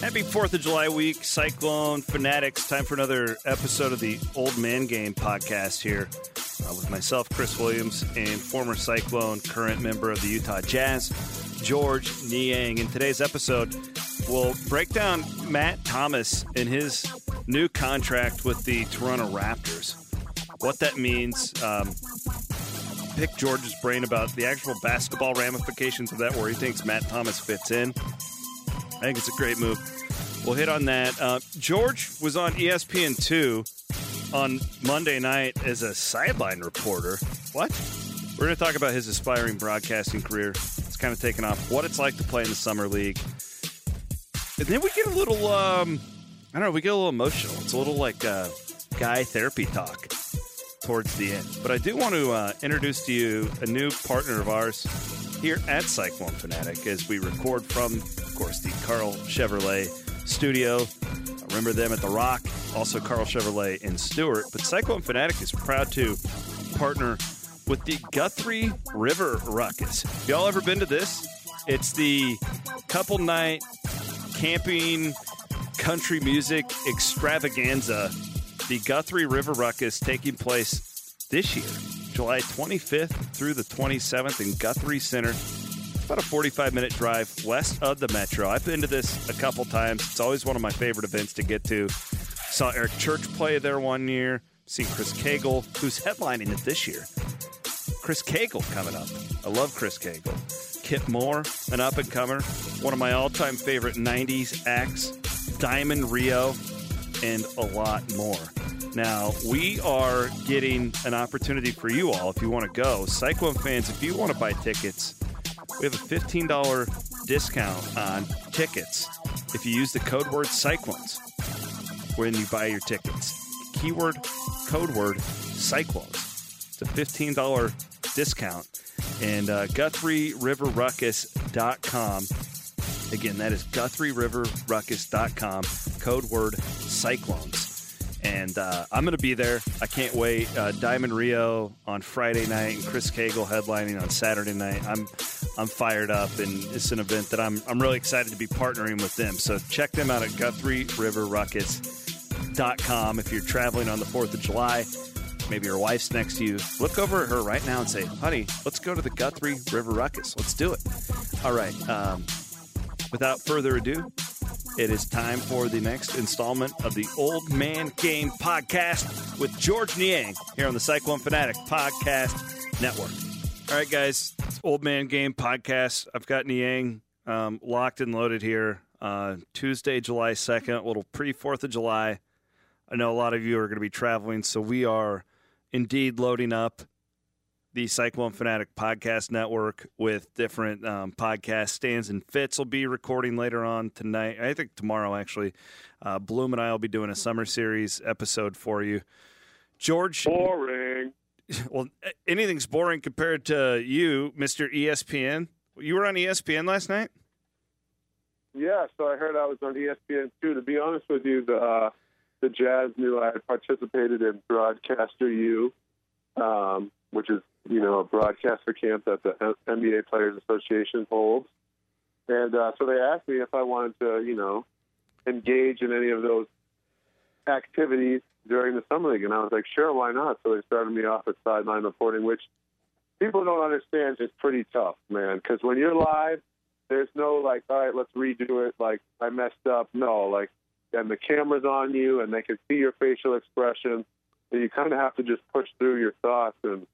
Happy 4th of July week, Cyclone Fanatics. Time for another episode of the Old Man Game podcast here uh, with myself, Chris Williams, and former Cyclone, current member of the Utah Jazz, George Niang. In today's episode, we'll break down Matt Thomas and his new contract with the Toronto Raptors, what that means. Um, pick George's brain about the actual basketball ramifications of that, where he thinks Matt Thomas fits in. I think it's a great move. We'll hit on that. Uh, George was on ESPN2 on Monday night as a sideline reporter. What? We're going to talk about his aspiring broadcasting career. It's kind of taken off. What it's like to play in the summer league. And then we get a little, um, I don't know, we get a little emotional. It's a little like uh, guy therapy talk towards the end. But I do want to uh, introduce to you a new partner of ours here at Cyclone Fanatic as we record from, of course, the Karl Chevrolet studio. I Remember them at The Rock, also Karl Chevrolet in Stuart. But Cyclone Fanatic is proud to partner with the Guthrie River Ruckus. Y'all ever been to this? It's the couple night camping country music extravaganza. The Guthrie River Ruckus taking place this year, July 25th through the 27th in Guthrie Center. It's about a 45 minute drive west of the metro. I've been to this a couple times. It's always one of my favorite events to get to. Saw Eric Church play there one year. Seen Chris Cagle, who's headlining it this year. Chris Cagle coming up. I love Chris Cagle. Kip Moore, an up and comer, one of my all time favorite 90s acts, Diamond Rio, and a lot more. Now, we are getting an opportunity for you all if you want to go. Cyclone fans, if you want to buy tickets, we have a $15 discount on tickets if you use the code word Cyclones when you buy your tickets. Keyword, code word Cyclones. It's a $15 discount. And uh, GuthrieRiverRuckus.com. Again, that is GuthrieRiverRuckus.com. Code word Cyclones and uh, I'm going to be there. I can't wait. Uh, Diamond Rio on Friday night, and Chris Cagle headlining on Saturday night. I'm I'm fired up, and it's an event that I'm I'm really excited to be partnering with them. So check them out at GuthrieRiverRuckus.com if you're traveling on the Fourth of July. Maybe your wife's next to you. Look over at her right now and say, "Honey, let's go to the Guthrie River Ruckus. Let's do it." All right. Um, without further ado, it is time for the next installment of the Old Man Game podcast with George Niang here on the Cyclone Fanatic Podcast Network. All right, guys, Old Man Game podcast. I've got Niang um, locked and loaded here. Uh, Tuesday, July 2nd, a little pre 4th of July. I know a lot of you are going to be traveling, so we are indeed loading up the Cyclone Fanatic Podcast Network with different um, podcast stands and fits. will be recording later on tonight. I think tomorrow, actually. Uh, Bloom and I will be doing a summer series episode for you. George. Boring. Well, anything's boring compared to you, Mr. ESPN. You were on ESPN last night? Yeah, so I heard I was on ESPN too. To be honest with you, the uh, the Jazz knew I had participated in Broadcaster U, um, which is you know, a broadcaster camp that the NBA Players Association holds. And uh, so they asked me if I wanted to, you know, engage in any of those activities during the summer league, and I was like, sure, why not? So they started me off at sideline reporting, which people don't understand is pretty tough, man. Because when you're live, there's no like, all right, let's redo it. Like I messed up. No, like, and the camera's on you, and they can see your facial expression, and you kind of have to just push through your thoughts and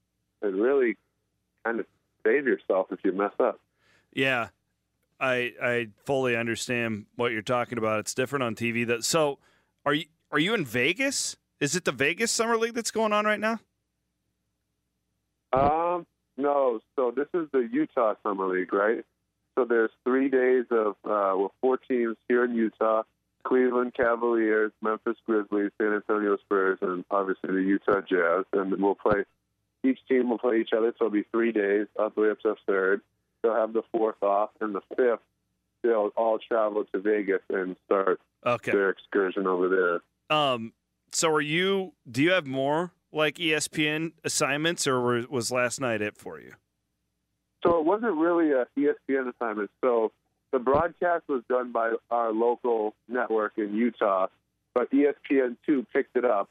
and really kind of save yourself if you mess up. Yeah, I I fully understand what you're talking about. It's different on TV. That so are you are you in Vegas? Is it the Vegas Summer League that's going on right now? Um, no. So this is the Utah Summer League, right? So there's three days of uh, well, four teams here in Utah: Cleveland Cavaliers, Memphis Grizzlies, San Antonio Spurs, and obviously the Utah Jazz. And we'll play each team will play each other, so it'll be three days up the way up to third. They'll have the fourth off, and the fifth they'll all travel to Vegas and start okay. their excursion over there. Um, so are you? Do you have more like ESPN assignments, or was last night it for you? So it wasn't really a ESPN assignment. So the broadcast was done by our local network in Utah, but E ESPN2 picked it up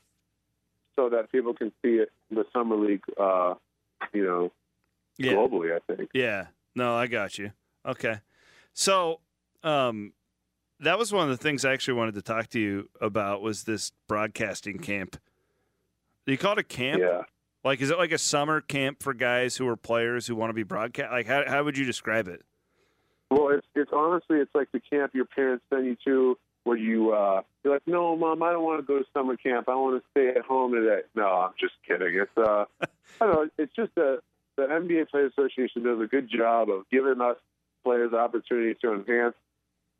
so that people can see it in the summer league, uh, you know, Yeah. globally. I think. Yeah. No, I got you. Okay. So, um, that was one of the things I actually wanted to talk to you about was this broadcasting camp. Do you call it a camp? Yeah. Like, is it like a summer camp for guys who are players who want to be broadcast? Like, how, how would you describe it? Well, it's it's honestly it's like the camp your parents send you to where you uh you're like, No, mom, I don't want to go to summer camp. I want to stay at home today. No, I'm just kidding. It's uh I don't know, it's just a the NBA Players Association does a good job of giving us players opportunity to enhance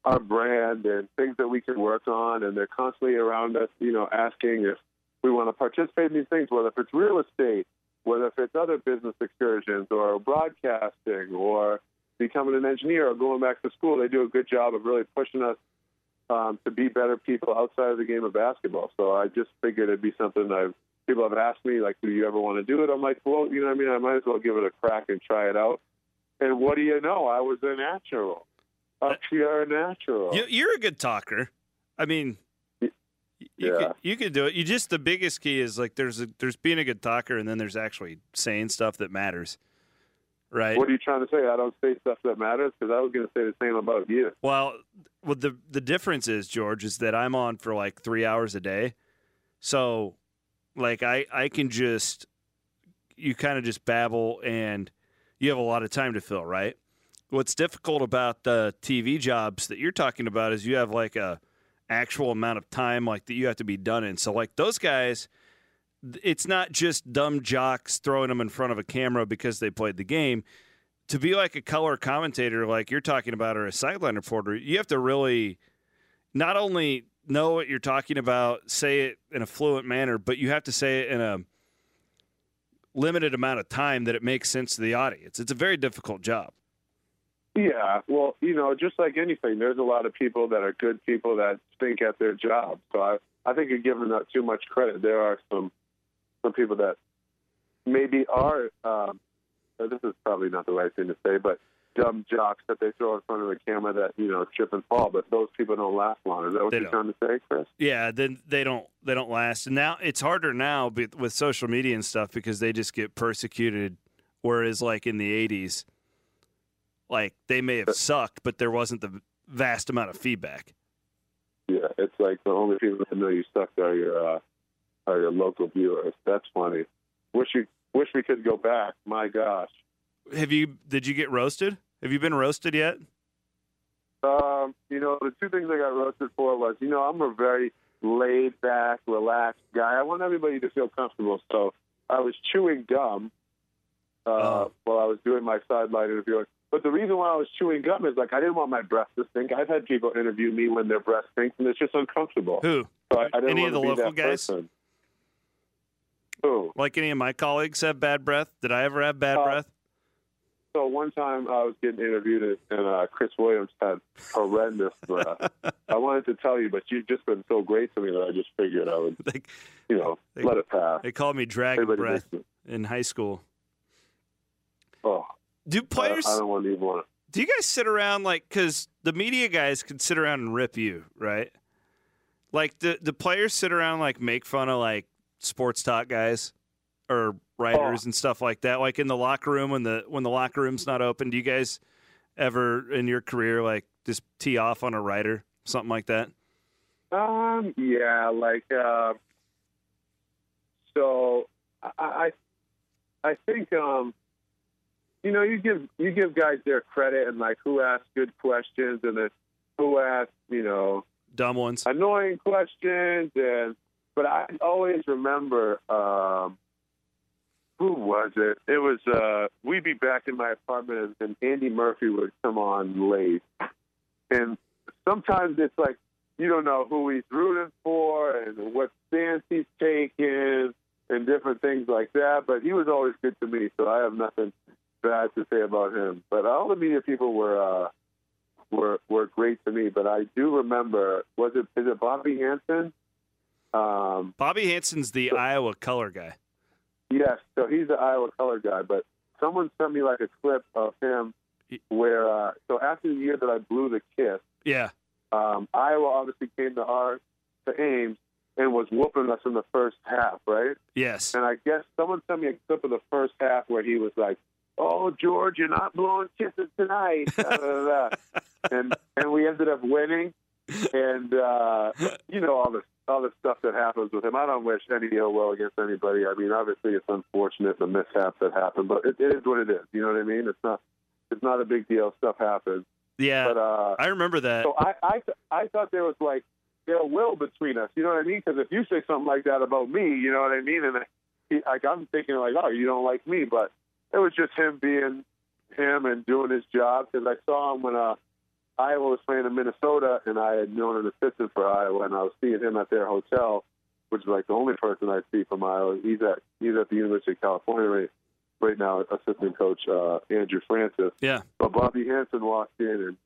our brand and things that we can work on and they're constantly around us, you know, asking if we want to participate in these things, whether if it's real estate, whether if it's other business excursions or broadcasting or becoming an engineer or going back to school, they do a good job of really pushing us um, to be better people outside of the game of basketball. So I just figured it'd be something I've people have asked me like, do you ever want to do it? I'm like, well, you know, what I mean, I might as well give it a crack and try it out. And what do you know? I was a natural, a pure natural. You, you're a good talker. I mean, you, you Yeah. could, you could do it. You just the biggest key is like there's a, there's being a good talker, and then there's actually saying stuff that matters, right? What are you trying to say? I don't say stuff that matters because I was going to say the same about you. Well, well, the the difference is George is that I'm on for like three hours a day, so like I I can just you kind of just babble and you have a lot of time to fill, right? What's difficult about the TV jobs that you're talking about is you have like a actual amount of time like that you have to be done in. So like those guys, it's not just dumb jocks throwing them in front of a camera because they played the game to be like a color commentator like you're talking about or a sideline reporter, you have to really not only know what you're talking about, say it in a fluent manner, but you have to say it in a limited amount of time that it makes sense to the audience. It's a very difficult job. Yeah, well, you know, just like anything, there's a lot of people that are good people that stink at their job. So I, I think you're giving that too much credit. There are some some people that maybe are. Um, this is probably not the right thing to say, but dumb jocks that they throw in front of the camera that you know trip and fall. But those people don't last long. Is that what They you're don't. trying to say, Chris? Yeah, then they don't they don't last. And now it's harder now with social media and stuff because they just get persecuted. Whereas like in the '80s, like they may have sucked, but there wasn't the vast amount of feedback. Yeah, it's like the only people that know you suck are your uh, are your local viewers. That's funny. Wish you wish we could go back. My gosh. Have you? Did you get roasted? Have you been roasted yet? Um, you know, the two things I got roasted for was, you know, I'm a very laid back, relaxed guy. I want everybody to feel comfortable. So I was chewing gum uh, Oh. while I was doing my sideline interview. But the reason why I was chewing gum is like I didn't want my breath to stink. I've had people interview me when their breath stinks, and it's just uncomfortable. Who? So I, I Any of the local guys? person. Who? Like any of my colleagues have bad breath? Did I ever have bad Uh, breath? So one time I was getting interviewed, and uh, Chris Williams had horrendous breath. I wanted to tell you, but you've just been so great to me that I just figured I would, They, you know, They- let it pass. they called me dragon Everybody breath in high school. Oh, Do players? I, I don't want to even want do you guys sit around like because the media guys can sit around and rip you, right? Like the the players sit around like make fun of like sports talk guys or writers Oh. and stuff like that. Like in the locker room when the when the locker room's not open, do you guys ever in your career like just tee off on a writer, something like that? Um, yeah, like, uh, so I, I, I think, um, you know, you give you give guys their credit and like who asks good questions and then who asks, you know, Dumb ones. annoying questions and but I always remember um who was it? It was uh we'd be back in my apartment and, and Andy Murphy would come on late. And sometimes it's like you don't know who he's rooting for and what stance he's taking and different things like that. But he was always good to me, so I have nothing bad to say about him. But all the media people were uh were were great to me. But I do remember was it is it Bobby Hansen? Um, Bobby Hansen's the Iowa color guy. yes, so he's the Iowa color guy. But someone sent me like a clip of him where uh, so after the year that I blew the kiss, Yeah. um, Iowa obviously came to our to Ames and was whooping us in the first half, right? Yes. And I guess someone sent me a clip of the first half where he was like, "Oh, George, you're not blowing kisses tonight," da, da, da, da. and and we ended up winning, and uh, you know all the all the stuff that happens with him. I don't wish any ill will against anybody. I mean, obviously it's unfortunate the mishaps that happen, but it, it is what it is. You know what I mean? It's not it's not a big deal. Stuff happens, Yeah. but uh, I remember that. so I, I, I thought there was like ill will between us. You know what I mean? Because if you say something like that about me, you know what I mean? And he, like I'm thinking like, oh, you don't like me, but it was just him being him and doing his job. Because I saw him when uh, Iowa was playing in Minnesota, and I had known an assistant for Iowa, and I was seeing him at their hotel, which is like the only person I see from Iowa. He's at he's at the University of California right, right now, assistant coach uh, Andrew Francis. Yeah. But Bobby Hansen walked in and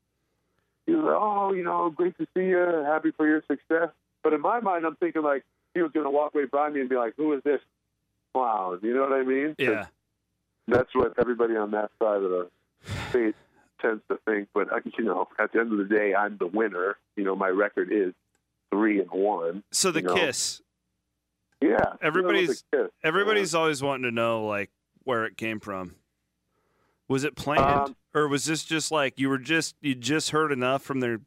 he was like, "Oh, you know, great to see you. Happy for your success." But in my mind, I'm thinking like he was going to walk right by me and be like, "Who is this clown?" You know what I mean? Yeah. That's what everybody on that side of the state tends to think. But you know, at the end of the day, I'm the winner. You know, my record is three and one. So the you know. kiss. Yeah, Everybody's- you know, kiss, Everybody's always wanting to know like where it came from. Was it planned, Um, or was this just like you were just you just heard enough from their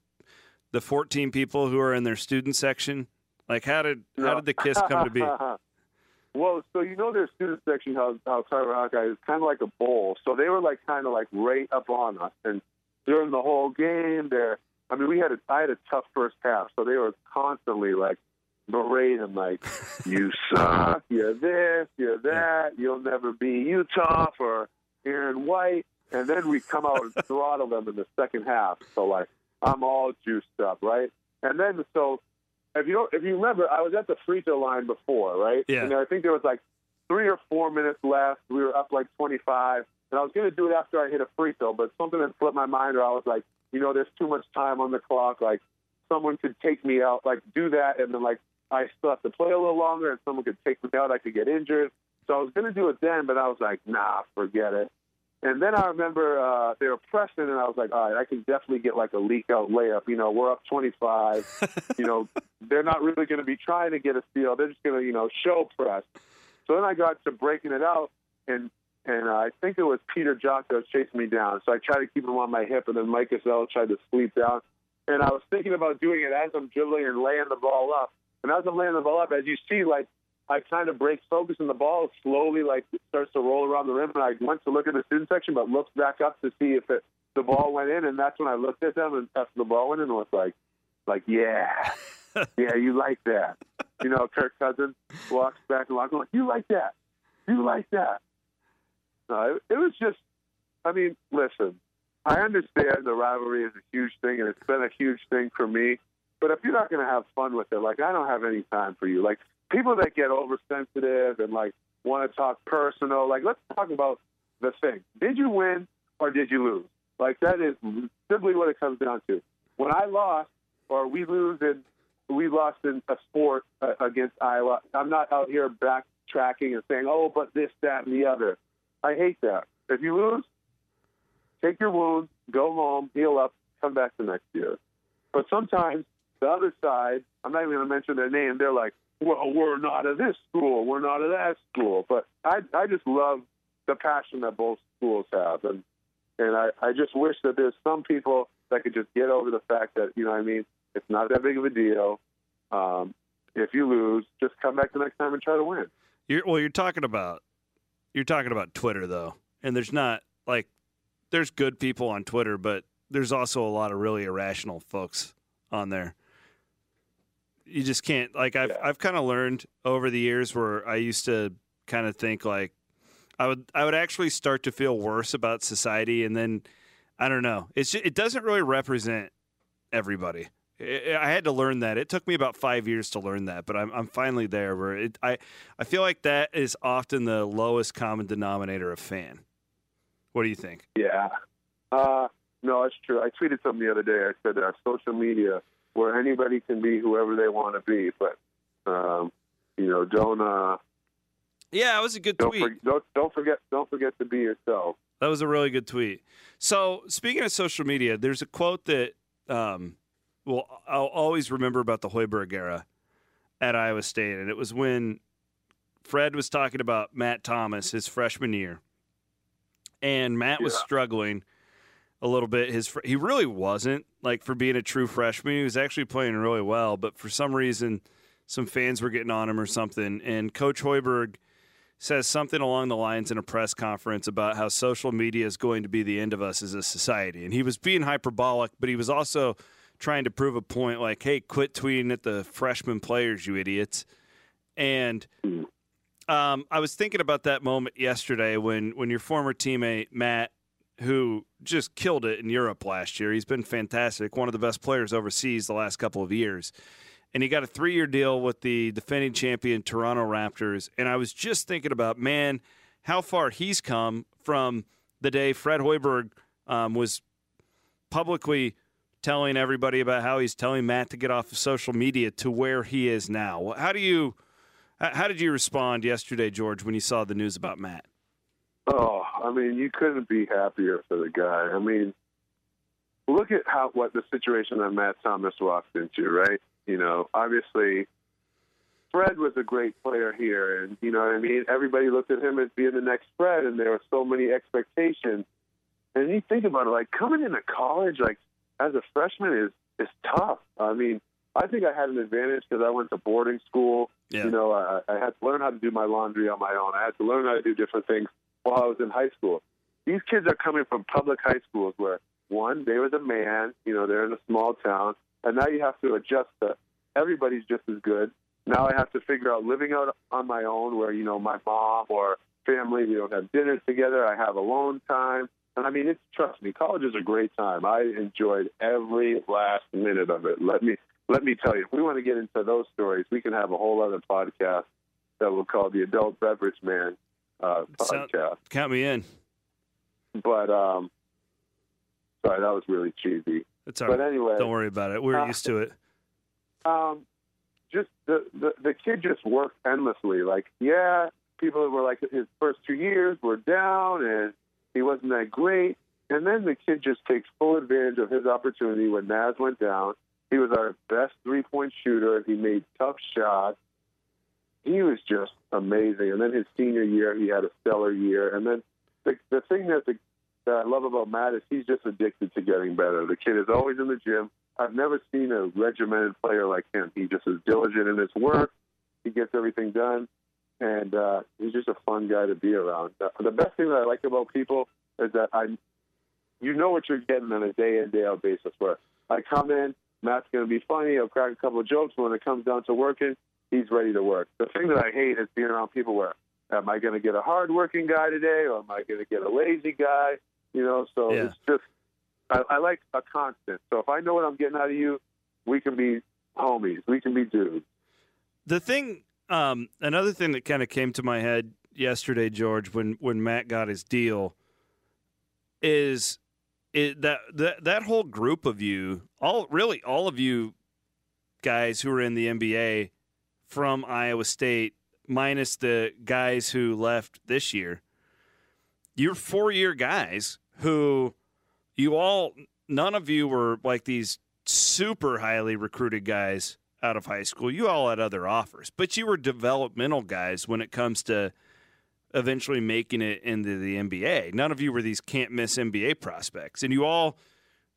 the fourteen people who are in their student section? Like how did how did the kiss come to be? well, so you know their student section how how Carver-Hawkeye is kind of like a bowl. So they were like kind of like right up on us, and during the whole game, there. I mean, we had a I had a tough first half, so they were constantly like berating, like you suck, you're this, you're that, you'll never be Utah for Aaron White, and then we come out and throttle them in the second half. So like I'm all juiced up, right? And then so if you don't, if you remember, I was at the free throw line before, right? Yeah. And I think there was like three or four minutes left. We were up like 25, and I was going to do it after I hit a free throw, but something had slipped my mind, or I was like, you know, there's too much time on the clock. Like someone could take me out, like do that, and then like I still have to play a little longer, and someone could take me out. I could get injured. So I was going to do it then, but I was like, nah, forget it. And then I remember uh, they were pressing, and I was like, all right, I can definitely get like a leak out layup. You know, we're up 25. you know, they're not really going to be trying to get a steal. They're just going to, you know, show press. So then I got to breaking it out, and and uh, I think it was Peter Jok that was chasing me down. So I tried to keep him on my hip, and then Mike Gesell tried to sleep down. And I was thinking about doing it as I'm dribbling and laying the ball up. And as I'm laying the ball up, as you see, like I kind of break focus, and the ball slowly like starts to roll around the rim. And I went to look at the student section, but looked back up to see if it, the ball went in. And that's when I looked at them and after the ball went in, and was like, like yeah, yeah, you like that. You know, Kirk Cousins walks back and walks, like, you like that, you like that. No, it, it was just. I mean, listen, I understand the rivalry is a huge thing, and it's been a huge thing for me. But if you're not going to have fun with it, like I don't have any time for you. Like people that get oversensitive and like want to talk personal, like let's talk about the thing. Did you win or did you lose? Like that is simply what it comes down to. When I lost or we lose in we lost in a sport uh, against Iowa, I'm not out here backtracking and saying, "Oh, but this, that, and the other." I hate that. If you lose, take your wounds, go home, heal up, come back the next year. But sometimes the other side, I'm not even going to mention their name, they're like, well, we're not of this school, we're not of that school. But I, I just love the passion that both schools have. And, and I, I just wish that there's some people that could just get over the fact that, you know what I mean, it's not that big of a deal. Um, if you lose, just come back the next time and try to win. You're, well, you're talking about you're talking about Twitter though, and there's not like there's good people on Twitter, but there's also a lot of really irrational folks on there. You just can't like I've Yeah. I've kind of learned over the years where I used to kind of think like I would I would actually start to feel worse about society, and then I don't know. It's ju- it doesn't really represent everybody. I I had to learn that. It took me about five years to learn that, but I'm I'm finally there. Where it, I I feel like that is often the lowest common denominator of fan. What do you think? Yeah. Uh, no, it's true. I tweeted something the other day. I said uh, social media where anybody can be whoever they want to be, but um, you know, don't uh, Yeah, it was a good don't, tweet. for, don't don't forget don't forget to be yourself. That was a really good tweet. So, speaking of social media, there's a quote that um, well, I'll always remember about the Hoiberg era at Iowa State, and it was when Fred was talking about Matt Thomas his freshman year, and Matt yeah. was struggling a little bit. His he really wasn't like for being a true freshman. He was actually playing really well, but for some reason, some fans were getting on him or something. And Coach Hoiberg says something along the lines in a press conference about how social media is going to be the end of us as a society. And he was being hyperbolic, but he was also trying to prove a point like, hey, quit tweeting at the freshman players, you idiots. And um, I was thinking about that moment yesterday when, when your former teammate, Matt, who just killed it in Europe last year, he's been fantastic, one of the best players overseas the last couple of years. And he got a three year deal with the defending champion Toronto Raptors. And I was just thinking about, man, how far he's come from the day Fred Hoiberg um, was publicly telling everybody about how he's telling Matt to get off of social media to where he is now. How do you how did you respond yesterday, George, when you saw the news about Matt? Oh, I mean, you couldn't be happier for the guy. I mean, look at how what the situation that Matt Thomas walked into, right? You know, obviously Fred was a great player here, and you know what I mean. Everybody looked at him as being the next Fred, and there were so many expectations. And you think about it, like coming into college, like as a freshman is is tough. I mean, I think I had an advantage because I went to boarding school. Yeah. You know, I, I had to learn how to do my laundry on my own. I had to learn how to do different things while I was in high school. These kids are coming from public high schools where one, they were the man. You know, they're in a small town, and now you have to adjust to everybody's just as good. Now I have to figure out living out on my own, where you know my mom or family, we don't have dinners together. I have alone time. And I mean, it's trust me, college is a great time. I enjoyed every last minute of it. Let me let me tell you, if we want to get into those stories, we can have a whole other podcast that we'll call the Adult Beverage Man uh, podcast. count me in. But um, sorry, that was really cheesy. It's all but right. anyway, don't worry about it. We're uh, used to it. Um, just the, the the kid just worked endlessly. Like, yeah, people were like his first two years were down and he wasn't that great. And then the kid just takes full advantage of his opportunity when Naz went down. He was our best three point shooter. He made tough shots. He was just amazing. And then his senior year, he had a stellar year. And then the, the thing that, the, that I love about Matt is he's just addicted to getting better. The kid is always in the gym. I've never seen a regimented player like him. He just is diligent in his work. He gets everything done and uh, he's just a fun guy to be around. The, best thing that I like about people is that I, you know what you're getting on a day in day out basis. Where I come in, Matt's going to be funny, he'll crack a couple of jokes. But when it comes down to working, he's ready to work. The thing that I hate is being around people where am I going to get a hardworking guy today, or am I going to get a lazy guy? You know, so yeah. it's just I, I like a constant. So if I know what I'm getting out of you, we can be homies. We can be dudes. The thing um, another thing that kind of came to my head yesterday, George, when when Matt got his deal, is it, that that that whole group of you, all really all of you guys who are in the NBA from Iowa State, minus the guys who left this year, you're four year guys who you all none of you were like these super highly recruited guys out of high school. You all had other offers, but you were developmental guys when it comes to eventually making it into the NBA. None of you were these can't miss NBA prospects. And you all,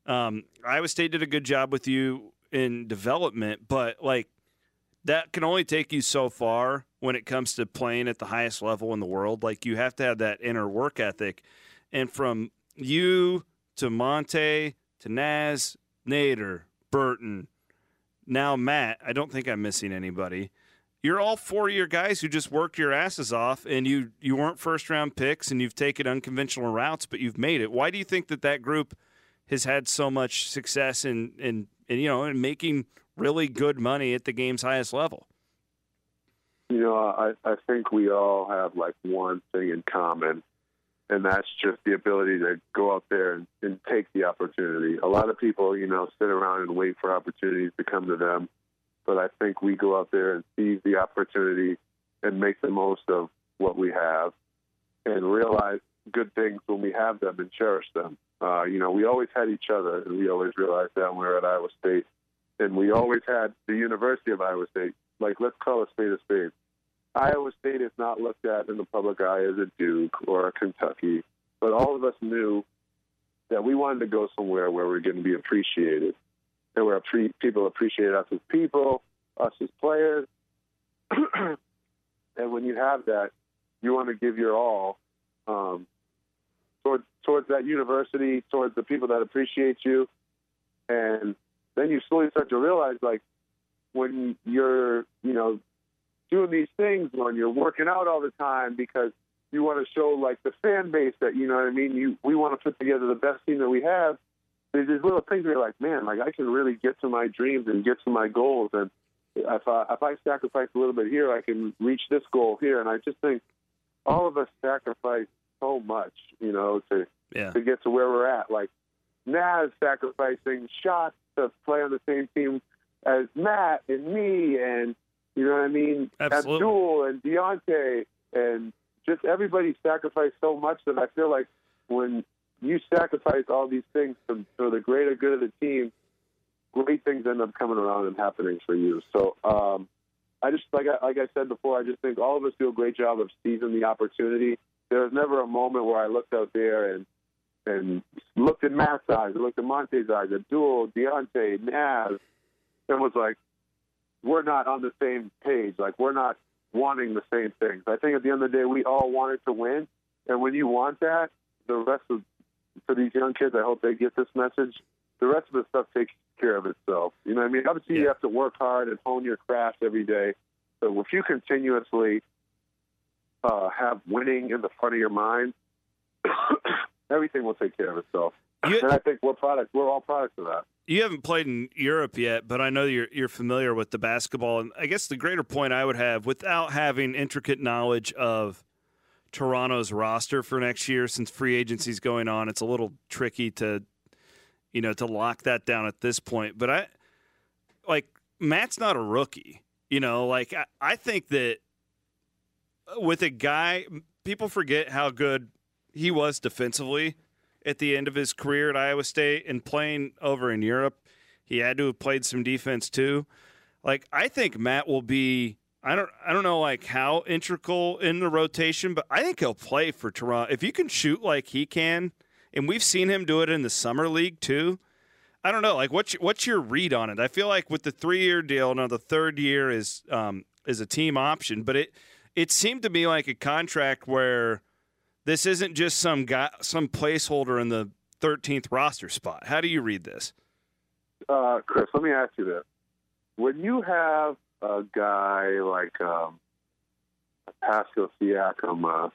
um, Iowa State did a good job with you in development, but like that can only take you so far when it comes to playing at the highest level in the world. Like you have to have that inner work ethic. And from you to Monte to Naz, Nader, Burton, now Matt, I don't think I'm missing anybody. You're all four year guys who just worked your asses off, and you you weren't first round picks, and you've taken unconventional routes, but you've made it. Why do you think that that group has had so much success in in, in you know in making really good money at the game's highest level? You know, I, I think we all have like one thing in common, and that's just the ability to go out there and, and take the opportunity. A lot of people, you know, sit around and wait for opportunities to come to them, but I think we go out there and seize the opportunity and make the most of what we have, and realize good things when we have them and cherish them. Uh, you know, we always had each other, and we always realized that when we were at Iowa State, and we always had the University of Iowa State. Like, let's call a spade a spade. Iowa State is not looked at in the public eye as a Duke or a Kentucky, but all of us knew that we wanted to go somewhere where we're going to be appreciated, and where pre- people appreciate us as people, us as players. and when you have that, you want to give your all um, towards towards that university, towards the people that appreciate you, and then you slowly start to realize, like, when you're, you know, doing these things, when you're working out all the time because you want to show like the fan base that you know what I mean. You we want to put together the best team that we have. There's these little things where you're like, man, like I can really get to my dreams and get to my goals, and if I, if I sacrifice a little bit here, I can reach this goal here. And I just think all of us sacrifice so much, you know, to Yeah. to get to where we're at. Like Naz sacrificing shots to play on the same team as Matt and me, and you know what I mean, Absolutely. Abdul and Deonte, and just everybody sacrificed so much that I feel like when you sacrifice all these things for, for the greater good of the team, great things end up coming around and happening for you. So um, I just like I, like I said before, I just think all of us do a great job of seizing the opportunity. There was never a moment where I looked out there and and looked at Matt's eyes, looked at Monte's eyes, Abdul, Deonte, Naz, and was like, we're not on the same page. Like we're not wanting the same things. I think at the end of the day, we all wanted to win, and when you want that, the rest of for these young kids, I hope they get this message. The rest of the stuff takes care of itself. You know what I mean? Obviously, you have to work hard and hone your craft every day. So if you continuously uh, have winning in the front of your mind, everything will take care of itself. You- and I think we're products. We're all products of that. You haven't played in Europe yet, but I know you're you're familiar with the basketball. And I guess the greater point I would have, without having intricate knowledge of Toronto's roster for next year, since free agency's going on, it's a little tricky to, you know, to lock that down at this point. But I, like, Matt's not a rookie. You know, like I, I think that with a guy, people forget how good he was defensively at the end of his career at Iowa State and playing over in Europe. He had to have played some defense too. Like I think Matt will be I don't I don't know like how integral in the rotation, but I think he'll play for Toronto. If you can shoot like he can, and we've seen him do it in the summer league too. I don't know. Like what's what's your read on it? I feel like with the three year deal, now the third year is um, is a team option, but it it seemed to me like a contract where this isn't just some guy, some placeholder in the 13th roster spot. How do you read this? Uh, Chris, let me ask you this: When you have a guy like um, Pascal Siakam, uh,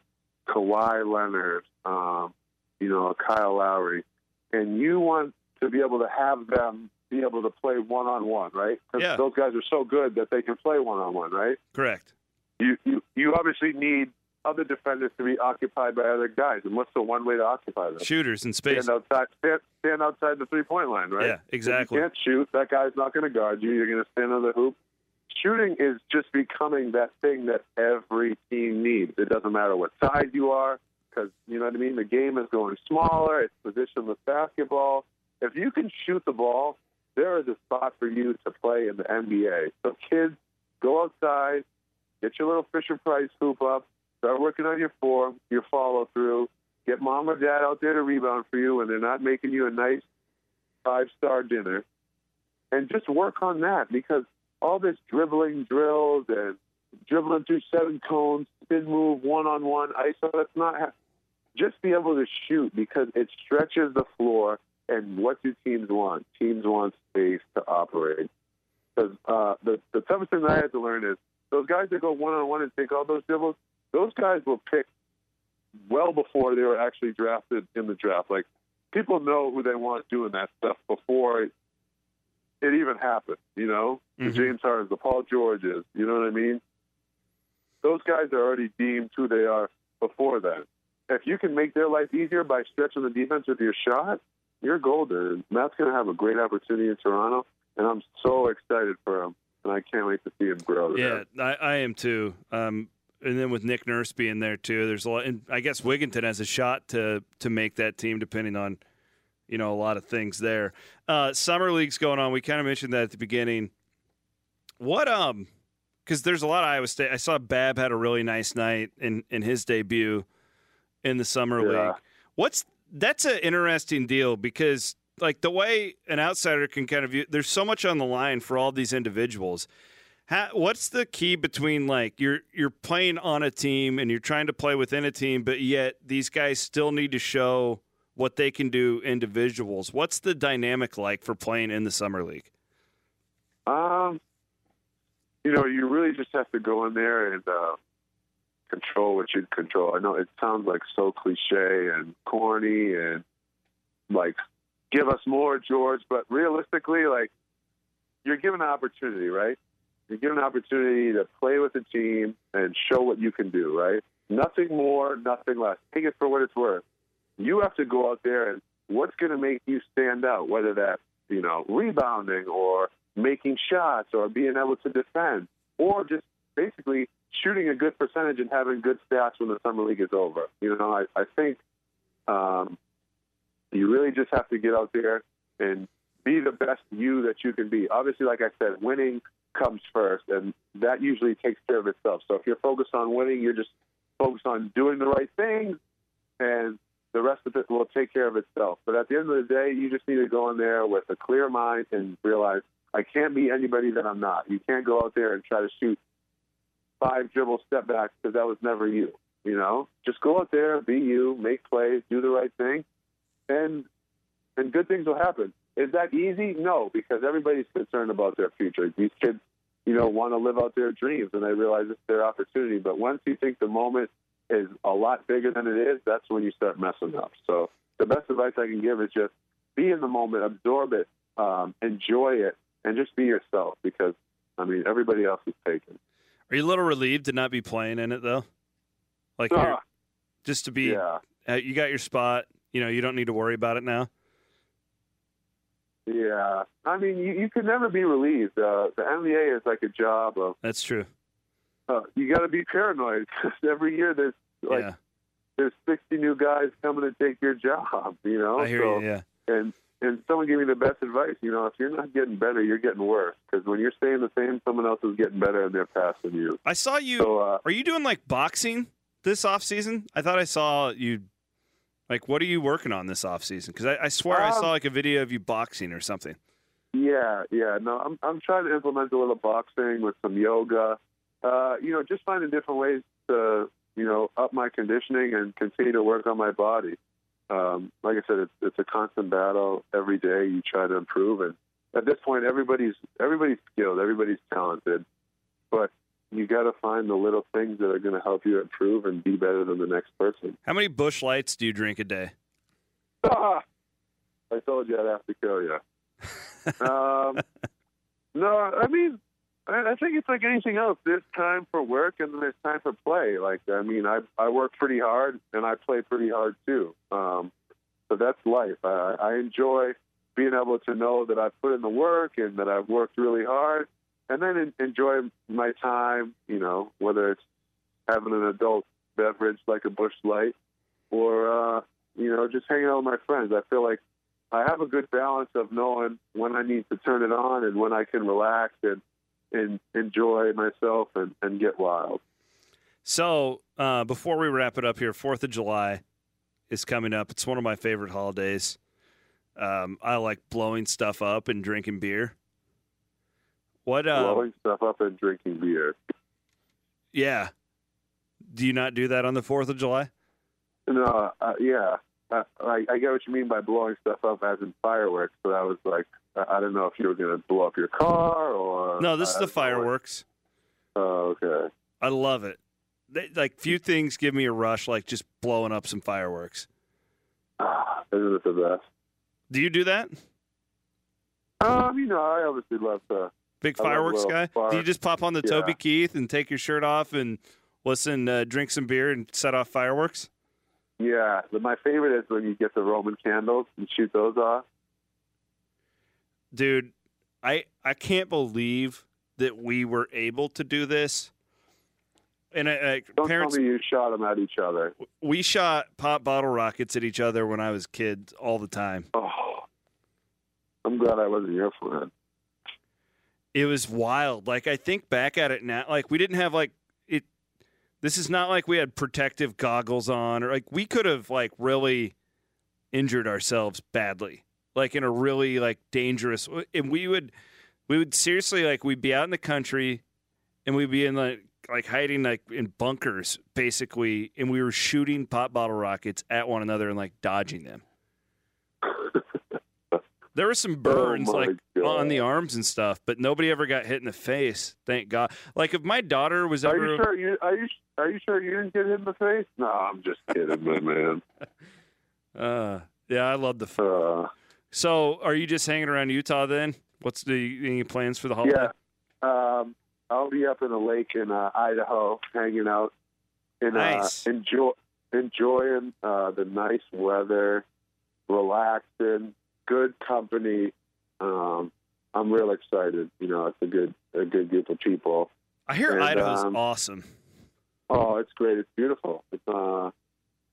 Kawhi Leonard, um, you know, Kyle Lowry, and you want to be able to have them be able to play one on one, right? Yeah. those guys are so good that they can play one on one, right? Correct. You, you you obviously need other defenders to be occupied by other guys, and what's the one way to occupy them? Shooters in space. Stand outside, stand, stand outside the three point line, right? Yeah, exactly. If you can't shoot, that guy's not going to guard you. You're going to stand on the hoop. Shooting is just becoming that thing that every team needs. It doesn't matter what size you are, because you know what I mean. The game is going smaller. It's positionless basketball. If you can shoot the ball, there is a spot for you to play in the NBA. So kids, go outside, get your little Fisher Price hoop up, start working on your form, your follow through. Get mom or dad out there to rebound for you when they're not making you a nice five star dinner, and just work on that because all this dribbling drills and dribbling through seven cones, spin move, one on one, ISO, that's not. Ha- just be able to shoot because it stretches the floor. And what do teams want? Teams want space to operate. Because uh, the the toughest thing that I had to learn is those guys that go one on one and take all those dribbles. Those guys were picked well before they were actually drafted in the draft. Like people know who they want doing that stuff before it, even happened. You know, the Mhm. James Hardens, the Paul Georges. You know what I mean? Those guys are already deemed who they are before then. If you can make their life easier by stretching the defense with your shot, you're golden. Matt's going to have a great opportunity in Toronto, and I'm so excited for him, and I can't wait to see him grow. Yeah, I, I am too. Um, and then with Nick Nurse being there too, there's a lot. And I guess Wigginton has a shot to to make that team, depending on you know a lot of things there. Uh, summer league's going on. We kind of mentioned that at the beginning. What um, because there's a lot of Iowa State. I saw Bab had a really nice night in in his debut in the summer Yeah. league. What's that's an interesting deal because like the way an outsider can kind of view there's so much on the line for all these individuals how, what's the key between like you're you're playing on a team and you're trying to play within a team but yet these guys still need to show what they can do individuals what's the dynamic like for playing in the summer league Um, you know, you really just have to go in there and uh, control what you control. I know it sounds like so cliche and corny and like give us more, George, but realistically, like you're given an opportunity, right? You're given an opportunity to play with the team and show what you can do, right? Nothing more, nothing less. Take it for what it's worth. You have to go out there and what's going to make you stand out, whether that's, you know, rebounding or making shots or being able to defend or just basically shooting a good percentage and having good stats when the summer league is over. You know, I, I think um, you really just have to get out there and be the best you that you can be. Obviously, like I said, winning comes first, and that usually takes care of itself. So if you're focused on winning, you're just focused on doing the right things, and the rest of it will take care of itself. But at the end of the day, you just need to go in there with a clear mind and realize I can't be anybody that I'm not. You can't go out there and try to shoot five dribble step backs because that was never you. You know, just go out there, be you, make plays, do the right thing, and and good things will happen. Is that easy? No, because everybody's concerned about their future. These kids, you know, want to live out their dreams, and they realize it's their opportunity. But once you think the moment is a lot bigger than it is, that's when you start messing up. So the best advice I can give is just be in the moment, absorb it, um, enjoy it, and just be yourself. Because I mean, everybody else is taken. are you a little relieved to not be playing in it though like Ah, just to be yeah, uh, you got your spot you know you don't need to worry about it now yeah. I mean, you, you can never be relieved. Uh, the NBA is like a job of that's true uh, you got to be paranoid every year there's like yeah there's 60 new guys coming to take your job. You know, i hear so, you yeah and and someone gave me the best advice. You know, if you're not getting better, you're getting worse. Because when you're staying the same, someone else is getting better and they're passing you. i saw you So uh, Are you doing like boxing this off season? I thought I saw you. Like, what are you working on this off season? Because I, I swear I Um, saw like a video of you boxing or something. yeah, yeah. No, I'm I'm trying to implement a little boxing with some yoga. Uh, you know, just finding different ways to you know up my conditioning and continue to work on my body. Um, like I said, it's it's a constant battle every day. You try to improve, and at this point, everybody's everybody's skilled, everybody's talented, but you got to find the little things that are going to help you improve and be better than the next person. How many Busch Lights do you drink a day? Ah! I told you I'd have to kill you. um, no, I mean, I, think it's like anything else. There's time for work and there's time for play. Like, I mean, I I work pretty hard and I play pretty hard too. Um, so that's life. I, I enjoy being able to know that I've put in the work and that I've worked really hard, and then en- enjoy my time. You know, whether it's having an adult beverage like a Busch Light, or uh, you know, just hanging out with my friends. I feel like I have a good balance of knowing when I need to turn it on and when I can relax and and enjoy myself and, and get wild. So, uh, before we wrap it up here, Fourth of July is coming up. It's one of my favorite holidays. Um, I like blowing stuff up and drinking beer. What? Uh, Blowing stuff up and drinking beer. yeah. Do you not do that on the Fourth of July? No, uh, yeah. Uh, I, I get what you mean by blowing stuff up as in fireworks, but I was like, I I don't know if you were going to blow up your car or. No, this is the know fireworks. Oh, okay. I love it. They, like few things give me a rush, like just blowing up some fireworks. Ah, isn't it the best? Do you do that? Um, you know, I obviously love to. Big I fireworks guy? spark. Do you just pop on the Yeah. Toby Keith and take your shirt off and listen, uh, drink some beer and set off fireworks? Yeah, but my favorite is when you get the Roman candles and shoot those off. Dude, I I can't believe that we were able to do this And uh, I, I, Don't parents, you shot them at each other. we shot pop bottle rockets at each other when I was kid all the time. Oh, I'm glad I wasn't your friend. It was wild. Like I think back at it now, like we didn't have like it. This is not like we had protective goggles on, or like we could have like really injured ourselves badly, like in a really like dangerous. And we would, we would seriously like we'd be out in the country, and we'd be in like like hiding like in bunkers basically, and we were shooting pop bottle rockets at one another and like dodging them. There were some burns Oh, like God. on the arms and stuff, but nobody ever got hit in the face. Thank God. Like if my daughter was Are you sure you are you are you sure you didn't get hit in the face? No, I'm just kidding, my man. uh yeah, I love the fun. Uh, So, are you just hanging around Utah then? What's the any plans for the holiday? yeah, um, I'll be up in a lake in uh, Idaho, hanging out and Nice. uh, enjoy enjoying uh, the nice weather, relaxing, good company. Um, I'm real excited. You know, it's a good a good group of people. I hear And, Idaho's um, awesome. Oh, it's great. It's beautiful. It's uh,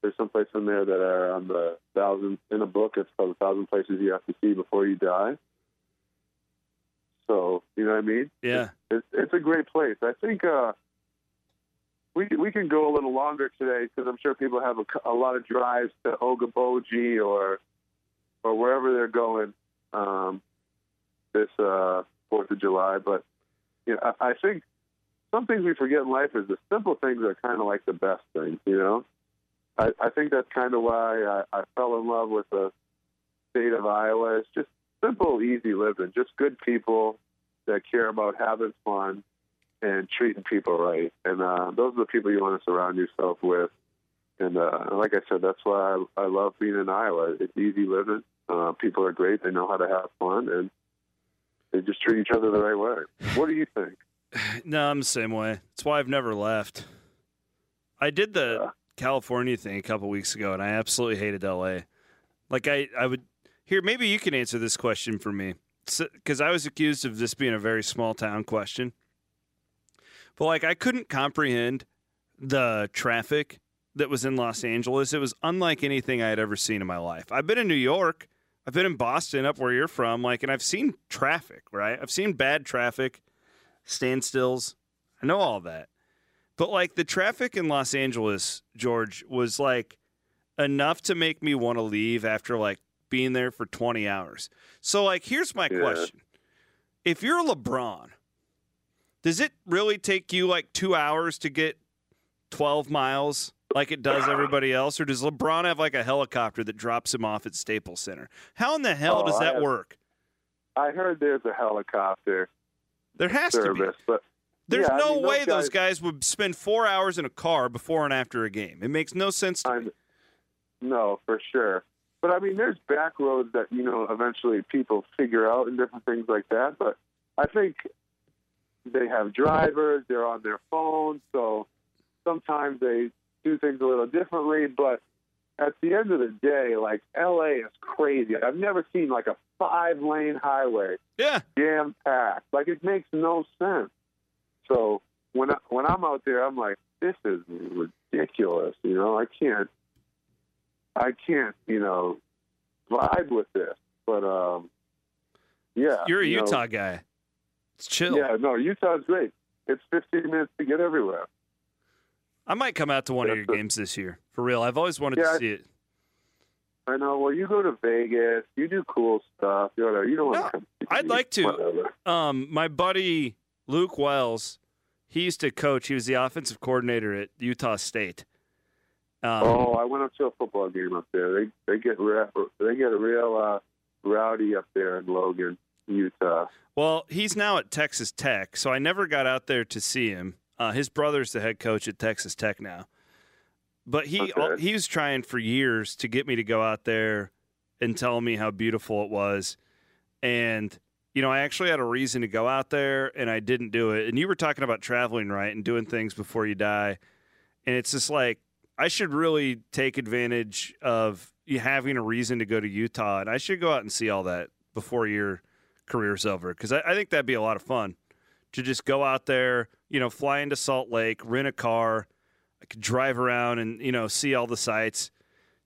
there's some places in there that are on the thousand in a book. It's called a thousand places you have to see before you die. So you know what I mean? Yeah. It's it's a great place. I think uh, we we can go a little longer today because I'm sure people have a, a lot of drives to Okoboji or or wherever they're going um, this uh, Fourth of July. But you know, I, I think some things we forget in life is the simple things are kind of like the best things. You know, I, I think that's kind of why I, I fell in love with the state of Iowa. It's just simple, easy living, just good people that care about having fun and treating people right. And uh, those are the people you want to surround yourself with. And uh, like I said, that's why I, I love being in Iowa. It's easy living. Uh, people are great. They know how to have fun, and they just treat each other the right way. What do you think? No, I'm the same way. That's why I've never left. I did the Yeah. California thing a couple weeks ago, and I absolutely hated LA. Like I, I would here. Maybe you can answer this question for me, because I was accused of this being a very small town question. But like, I couldn't comprehend the traffic that was in Los Angeles. It was unlike anything I had ever seen in my life. I've been in New York. I've been in Boston, up where you're from, like, and I've seen traffic. Right, I've seen bad traffic, standstills. I know all that. But like the traffic in Los Angeles, George, was like enough to make me want to leave after like being there for 20 hours. So like here's my Yeah. question. If you're LeBron, does it really take you like 2 hours to get 12 miles like it does everybody else or does LeBron have like a helicopter that drops him off at Staples Center? How in the hell Oh, does that have- work? I heard there's a helicopter There has to be. service, but There's Yeah, I no mean, those way those guys- would spend 4 hours in a car before and after a game. It makes no sense to me. I'm no for sure. But I mean, there's back roads that you know eventually people figure out and different things like that. But I think they have drivers; they're on their phone, so sometimes they do things a little differently. But at the end of the day, like LA is crazy. I've never seen like a five lane highway Yeah. jam packed. Like it makes no sense. So when I, when I'm out there, I'm like, this is ridiculous. You know, I can't, I can't, you know, vibe with this. But um, yeah, You're a you know, Utah guy. It's chill. yeah, no, Utah's great. It's 15 minutes to get everywhere. I might come out to one of your a- games this year. For real. I've always wanted Yeah, to see it. I know. Well, you go to Vegas, you do cool stuff. You know, you don't want No, to come. see I'd like to. Whatever. Um, my buddy Luke Wells, he used to coach. He was the offensive coordinator at Utah State. Um, Oh, I went up to a football game up there. They they get re- they get a real uh, rowdy up there in Logan, Utah. Well, he's now at Texas Tech, so I never got out there to see him. Uh, his brother's the head coach at Texas Tech now, but he Okay. he was trying for years to get me to go out there and tell me how beautiful it was, and you know I actually had a reason to go out there and I didn't do it. And you were talking about traveling right and doing things before you die, and it's just like I should really take advantage of you having a reason to go to Utah, and I should go out and see all that before your career's over because I, I think that'd be a lot of fun to just go out there, you know, fly into Salt Lake, rent a car, I could drive around and you know see all the sights,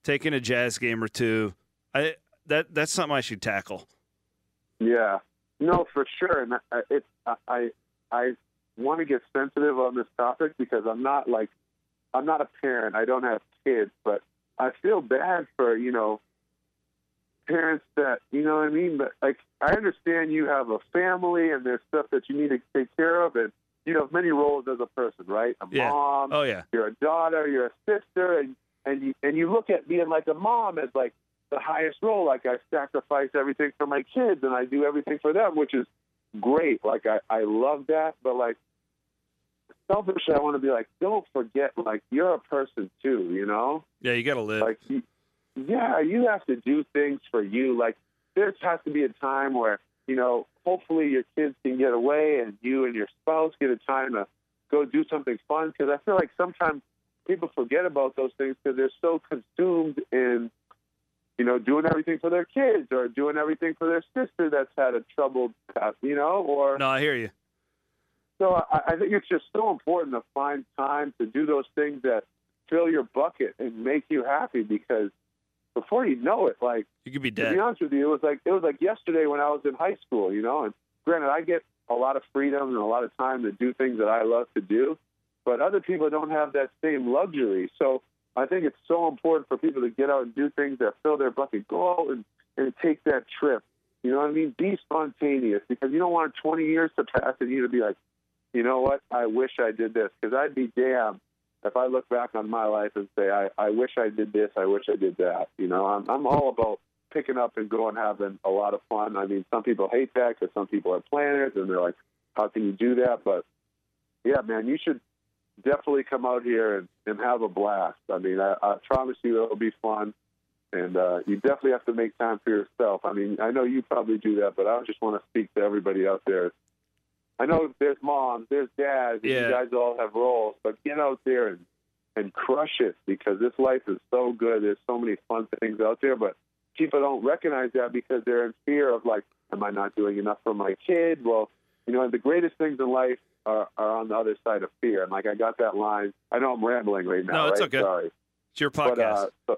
take in a jazz game or two. I that that's something I should tackle. Yeah, no, for sure, and it's I I want to get sensitive on this topic because I'm not like I'm not a parent. I don't have kids, but I feel bad for you know parents that you know what I mean. But like I understand you have a family and there's stuff that you need to take care of, and you have many roles as a person, right? A yeah. mom. Oh yeah. You're a daughter. You're a sister, and and you and you look at being like a mom as like the highest role. Like I sacrifice everything for my kids and I do everything for them, which is great. Like I I love that, but like selfishly, I want to be like, don't forget, like you're a person too, you know? Yeah, you got to live. Like, yeah, you have to do things for you. Like there has to be a time where you know, hopefully your kids can get away and you and your spouse get a time to go do something fun. Because I feel like sometimes people forget about those things because they're so consumed in, you know, doing everything for their kids or doing everything for their sister that's had a troubled past, you know, or. No, I hear you. So I, I think it's just so important to find time to do those things that fill your bucket and make you happy because before you know it, like you could be dead. To be honest with you, it was like it was like yesterday when I was in high school, you know. And granted, I get a lot of freedom and a lot of time to do things that I love to do, but other people don't have that same luxury. So I think it's so important for people to get out and do things that fill their bucket. Go out and, and take that trip. You know what I mean? Be spontaneous because you don't want 20 years to pass and you to be like, you know what? I wish I did this because I'd be damned if I look back on my life and say, I, I wish I did this, I wish I did that. You know, I'm, I'm all about picking up and going having a lot of fun. I mean, some people hate that because some people are planners and they're like, how can you do that? But yeah, man, you should definitely come out here and, and have a blast. I mean, I, I promise you it'll be fun. And uh, you definitely have to make time for yourself. I mean, I know you probably do that, but I just want to speak to everybody out there I know there's moms, there's dads, yeah. you guys all have roles, but get out there and and crush it because this life is so good. There's so many fun things out there, but people don't recognize that because they're in fear of like, am I not doing enough for my kid? Well, you know, the greatest things in life are, are on the other side of fear. And like I got that line. I know I'm rambling right now. No, it's right? okay. Sorry. It's your podcast. But, uh, so,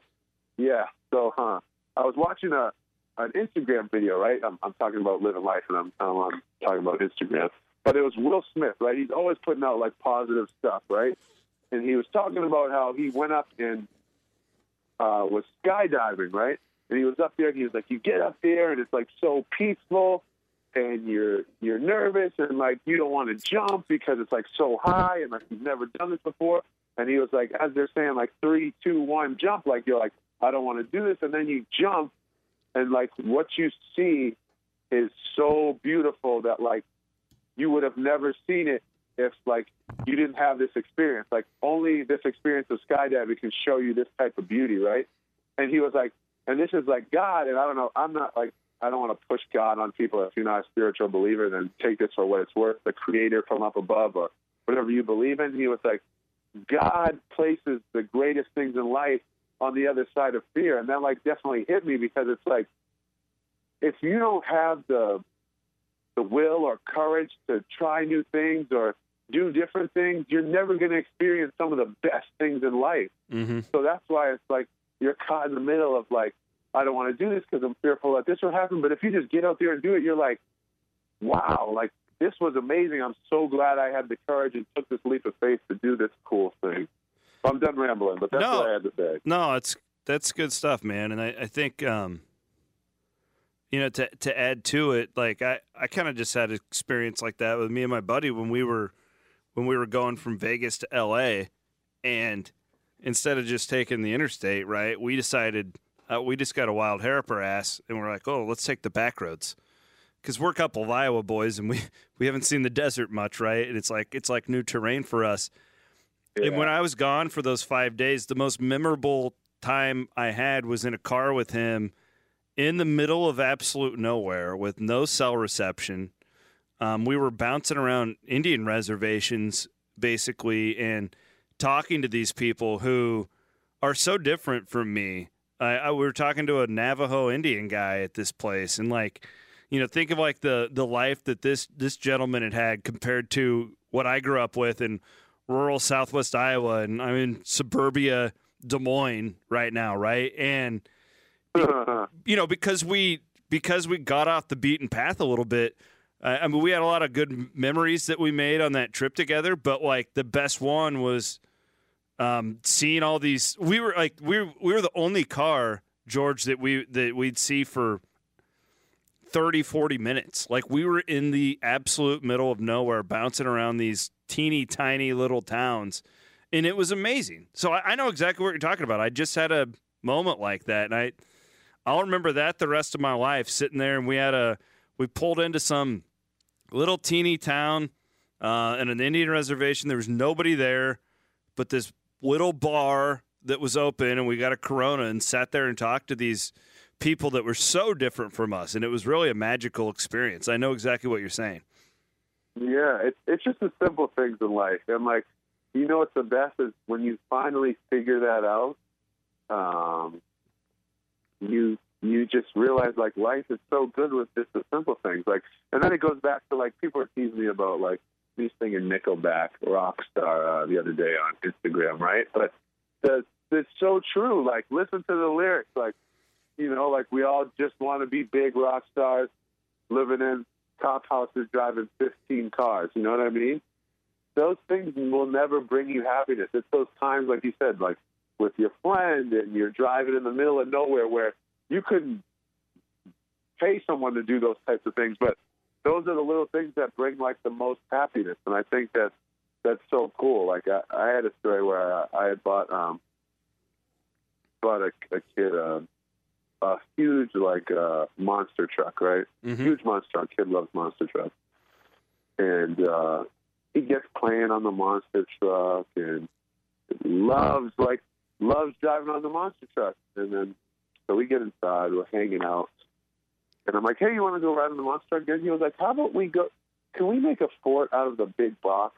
yeah. So, huh? I was watching a an Instagram video. Right. I'm, I'm talking about living life, and I'm, I'm talking about Instagram. But it was Will Smith, right? He's always putting out like positive stuff, right? And he was talking about how he went up and uh, was skydiving, right? And he was up there, and he was like, "You get up there, and it's like so peaceful, and you're you're nervous, and like you don't want to jump because it's like so high, and like you've never done this before." And he was like, as they're saying, like three, two, one, jump, like you're like, "I don't want to do this," and then you jump, and like what you see is so beautiful that like you would have never seen it if like you didn't have this experience. Like only this experience of skydiving can show you this type of beauty, right? And he was like, and this is like God, and I don't know, I'm not like I don't want to push God on people. If you're not a spiritual believer, then take this for what it's worth. The Creator from up above, or whatever you believe in. He was like, God places the greatest things in life on the other side of fear, and that like definitely hit me because it's like if you don't have the the will or courage to try new things or do different things, you're never going to experience some of the best things in life. Mm-hmm. So that's why it's like you're caught in the middle of like, I don't want to do this because I'm fearful that this will happen. But if you just get out there and do it, you're like, wow, like this was amazing. I'm so glad I had the courage and took this leap of faith to do this cool thing. I'm done rambling, but that's no, what I had to say. No, it's that's good stuff, man. And I, I think um, you know, to to add to it, like I, I kind of just had an experience like that with me and my buddy when we were when we were going from Vegas to L.A. and instead of just taking the interstate, right, we decided uh, we just got a wild hair up our ass and we're like, oh, let's take the back roads because we're a couple of Iowa boys and we we haven't seen the desert much, right? And it's like it's like new terrain for us. Yeah. And when I was gone for those five days, the most memorable time I had was in a car with him in the middle of absolute nowhere with no cell reception. Um, we were bouncing around Indian reservations basically and talking to these people who are so different from me. I, I, we were talking to a Navajo Indian guy at this place, and like, you know, think of like the the life that this this gentleman had had compared to what I grew up with in rural Southwest Iowa, and I'm in suburbia Des Moines right now, right? And you know, because we because we got off the beaten path a little bit. Uh, I mean, we had a lot of good memories that we made on that trip together, but like the best one was um, seeing all these. We were like we were, we were the only car, George, that we that we'd see for 30, 40 minutes. Like we were in the absolute middle of nowhere, bouncing around these teeny tiny little towns, and it was amazing. So I, I know exactly what you're talking about. I just had a moment like that, and I I'll remember that the rest of my life, sitting there, and we had a we pulled into some little teeny town uh, in an Indian reservation. There was nobody there, but this little bar that was open, and we got a Corona and sat there and talked to these people that were so different from us, and it was really a magical experience. I know exactly what you're saying. Yeah, it's it's just the simple things in life, and like you know, what's the best is when you finally figure that out. Um, you you just realize like life is so good with just the simple things. Like, and then it goes back to like people are teasing me about like me singing Nickelback Rockstar uh, the other day on Instagram, right? But the, it's so true. Like, listen to the lyrics. Like, you know, like we all just want to be big rock stars, living in top houses, driving 15 cars. You know what I mean? Those things will never bring you happiness. It's those times, like you said, like with your friend and you're driving in the middle of nowhere where you couldn't pay someone to do those types of things, but those are the little things that bring like the most happiness. And I think that's that's so cool. Like I, I had a story where I, I had bought um bought a, a kid a, a huge like uh, monster truck, right? Mm-hmm. Huge monster truck. Kid loves monster trucks, and uh, he gets playing on the monster truck and loves like loves driving on the monster truck. And then so we get inside, we're hanging out, and I'm like, "Hey, you want to go ride in the monster truck?" And he was like, "How about we go? Can we make a fort out of the big box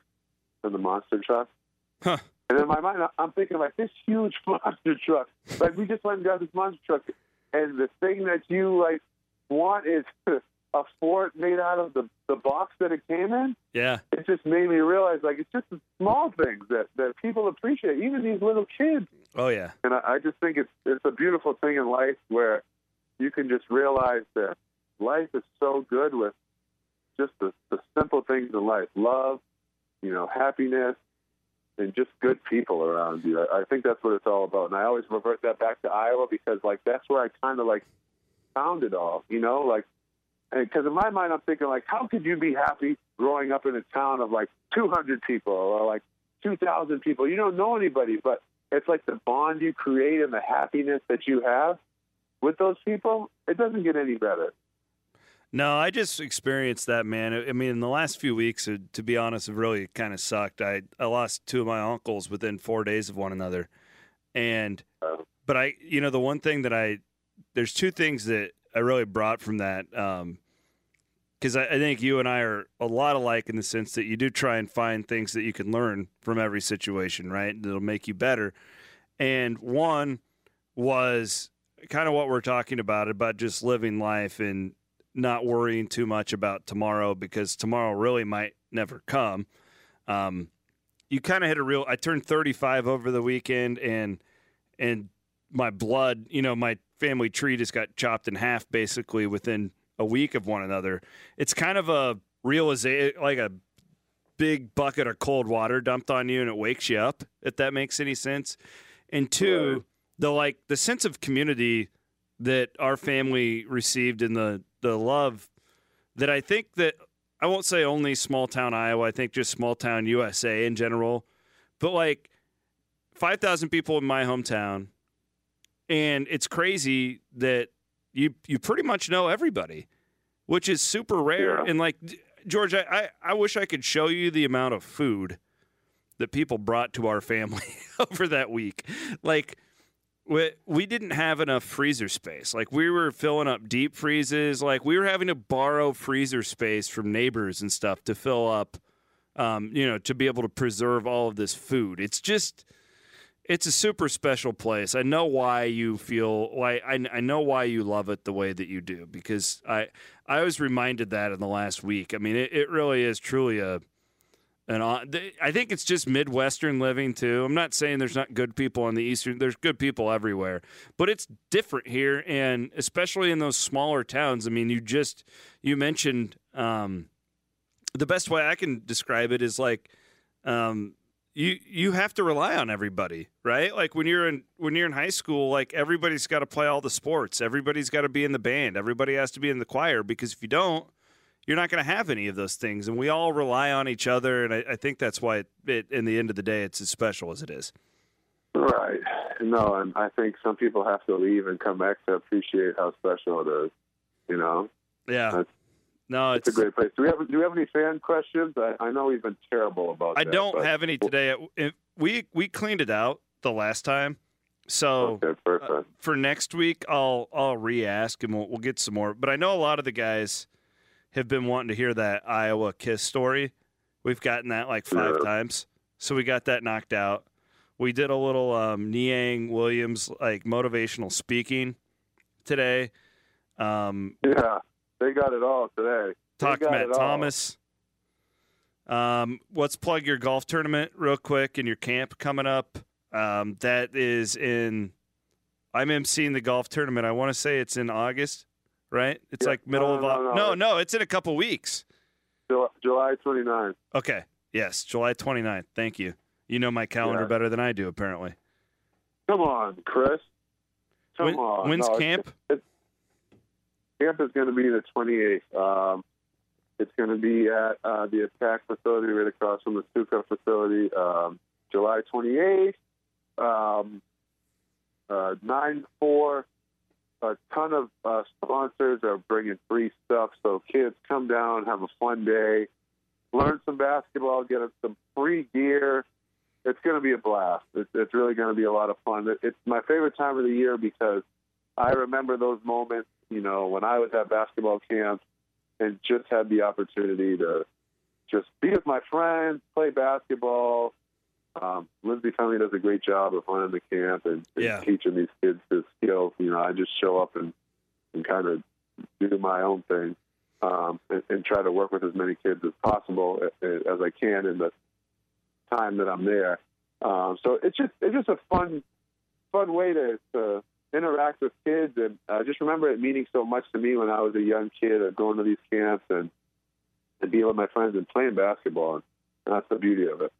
from the monster truck?" Huh. And in my mind, I'm thinking like this huge monster truck. Like we just went and got this monster truck, and the thing that you like want is a fort made out of the the box that it came in. Yeah. It just made me realize like it's just the small things that that people appreciate, even these little kids. Oh yeah. And I, I just think it's it's a beautiful thing in life where you can just realize that life is so good with just the, the simple things in life, love, you know, happiness, and just good people around you. I, I think that's what it's all about. And I always revert that back to Iowa because like that's where I kind of like found it all. You know, like because in my mind I'm thinking like, how could you be happy growing up in a town of like 200 people or like 2,000 people? You don't know anybody, but it's like the bond you create and the happiness that you have with those people. It doesn't get any better. No, I just experienced that, man. I mean, in the last few weeks, to be honest, it really kind of sucked. I, I lost two of my uncles within four days of one another. And, but I, you know, the one thing that I, there's two things that I really brought from that. Um, because I, I think you and I are a lot alike in the sense that you do try and find things that you can learn from every situation, right? That'll make you better. And one was kind of what we're talking about about just living life and not worrying too much about tomorrow because tomorrow really might never come. Um, you kind of hit a real. I turned 35 over the weekend, and and my blood, you know, my family tree just got chopped in half basically within a week of one another. It's kind of a realization, like a big bucket of cold water dumped on you, and it wakes you up. If that makes any sense. And two. The like the sense of community that our family received and the the love that I think that I won't say only small town Iowa. I think just small town USA in general. But like five thousand people in my hometown, and it's crazy that you you pretty much know everybody, which is super rare. Yeah. And like George, I, I I wish I could show you the amount of food that people brought to our family over that week. Like we, we didn't have enough freezer space. Like we were filling up deep freezes. Like we were having to borrow freezer space from neighbors and stuff to fill up, um, you know, to be able to preserve all of this food. It's just, it's a super special place. I know why you feel why I, I know why you love it the way that you do because I I was reminded that in the last week. I mean, it, it really is truly a and I think it's just Midwestern living too. I'm not saying there's not good people on the Eastern. There's good people everywhere, but it's different here, and especially in those smaller towns. I mean, you just you mentioned um, the best way I can describe it is like um, you you have to rely on everybody, right? Like when you're in when you're in high school, like everybody's got to play all the sports, everybody's got to be in the band, everybody has to be in the choir because if you don't you're not going to have any of those things. And we all rely on each other. And I, I think that's why, it, it, in the end of the day, it's as special as it is. Right. No, and I think some people have to leave and come back to appreciate how special it is. You know. Yeah. That's, no, it's, it's, a great place. Do we have Do we have any fan questions? I, I know we've been terrible about. I that, don't have any today. We we cleaned it out the last time, so okay, uh, for next week I'll I'll re-ask and we'll, we'll get some more. But I know a lot of the guys have been wanting to hear that Iowa Kiss story. We've gotten that like five yeah. times, so we got that knocked out. We did a little um, Niang Williams like motivational speaking today. Um, yeah, they got it all today. Talked Matt Thomas. Um, let's plug your golf tournament real quick and your camp coming up. Um, that is in. I'm emceeing the golf tournament. I want to say it's in August right? It's yeah. like middle no, of no, no, no, no, it's in a couple weeks. July 29th. Okay. Yes, July 29th. Thank you. You know my calendar yeah. better than I do, apparently. Come on, Chris. Come when, on. When's no, camp? It's, it's, camp is going to be the 28th. Um, it's going to be at uh, the attack facility right across from the Stuka facility, um, July 28th. Um, uh, 9 4 a ton of uh, sponsors are bringing free stuff, so kids come down, have a fun day, learn some basketball, get some free gear. It's going to be a blast. It's, it's really going to be a lot of fun. It's my favorite time of the year because I remember those moments, you know, when I was at basketball camp and just had the opportunity to just be with my friends, play basketball, um, Lindsay Fenley does a great job of running the camp and, and yeah. teaching these kids the skills. You know, I just show up and, and kind of do my own thing um, and, and try to work with as many kids as possible as I can in the time that I'm there. Um, so it's just it's just a fun fun way to, to interact with kids, and I just remember it meaning so much to me when I was a young kid, of going to these camps and and being with my friends and playing basketball. And that's the beauty of it.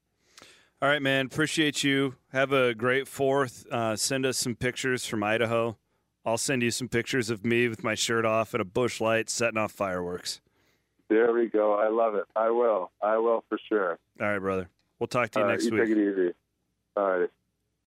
All right, man. Appreciate you. Have a great fourth. Uh, send us some pictures from Idaho. I'll send you some pictures of me with my shirt off at a Busch Light setting off fireworks. There we go. I love it. I will. I will for sure. All right, brother. We'll talk to you All next right, you week. Take it easy. All right.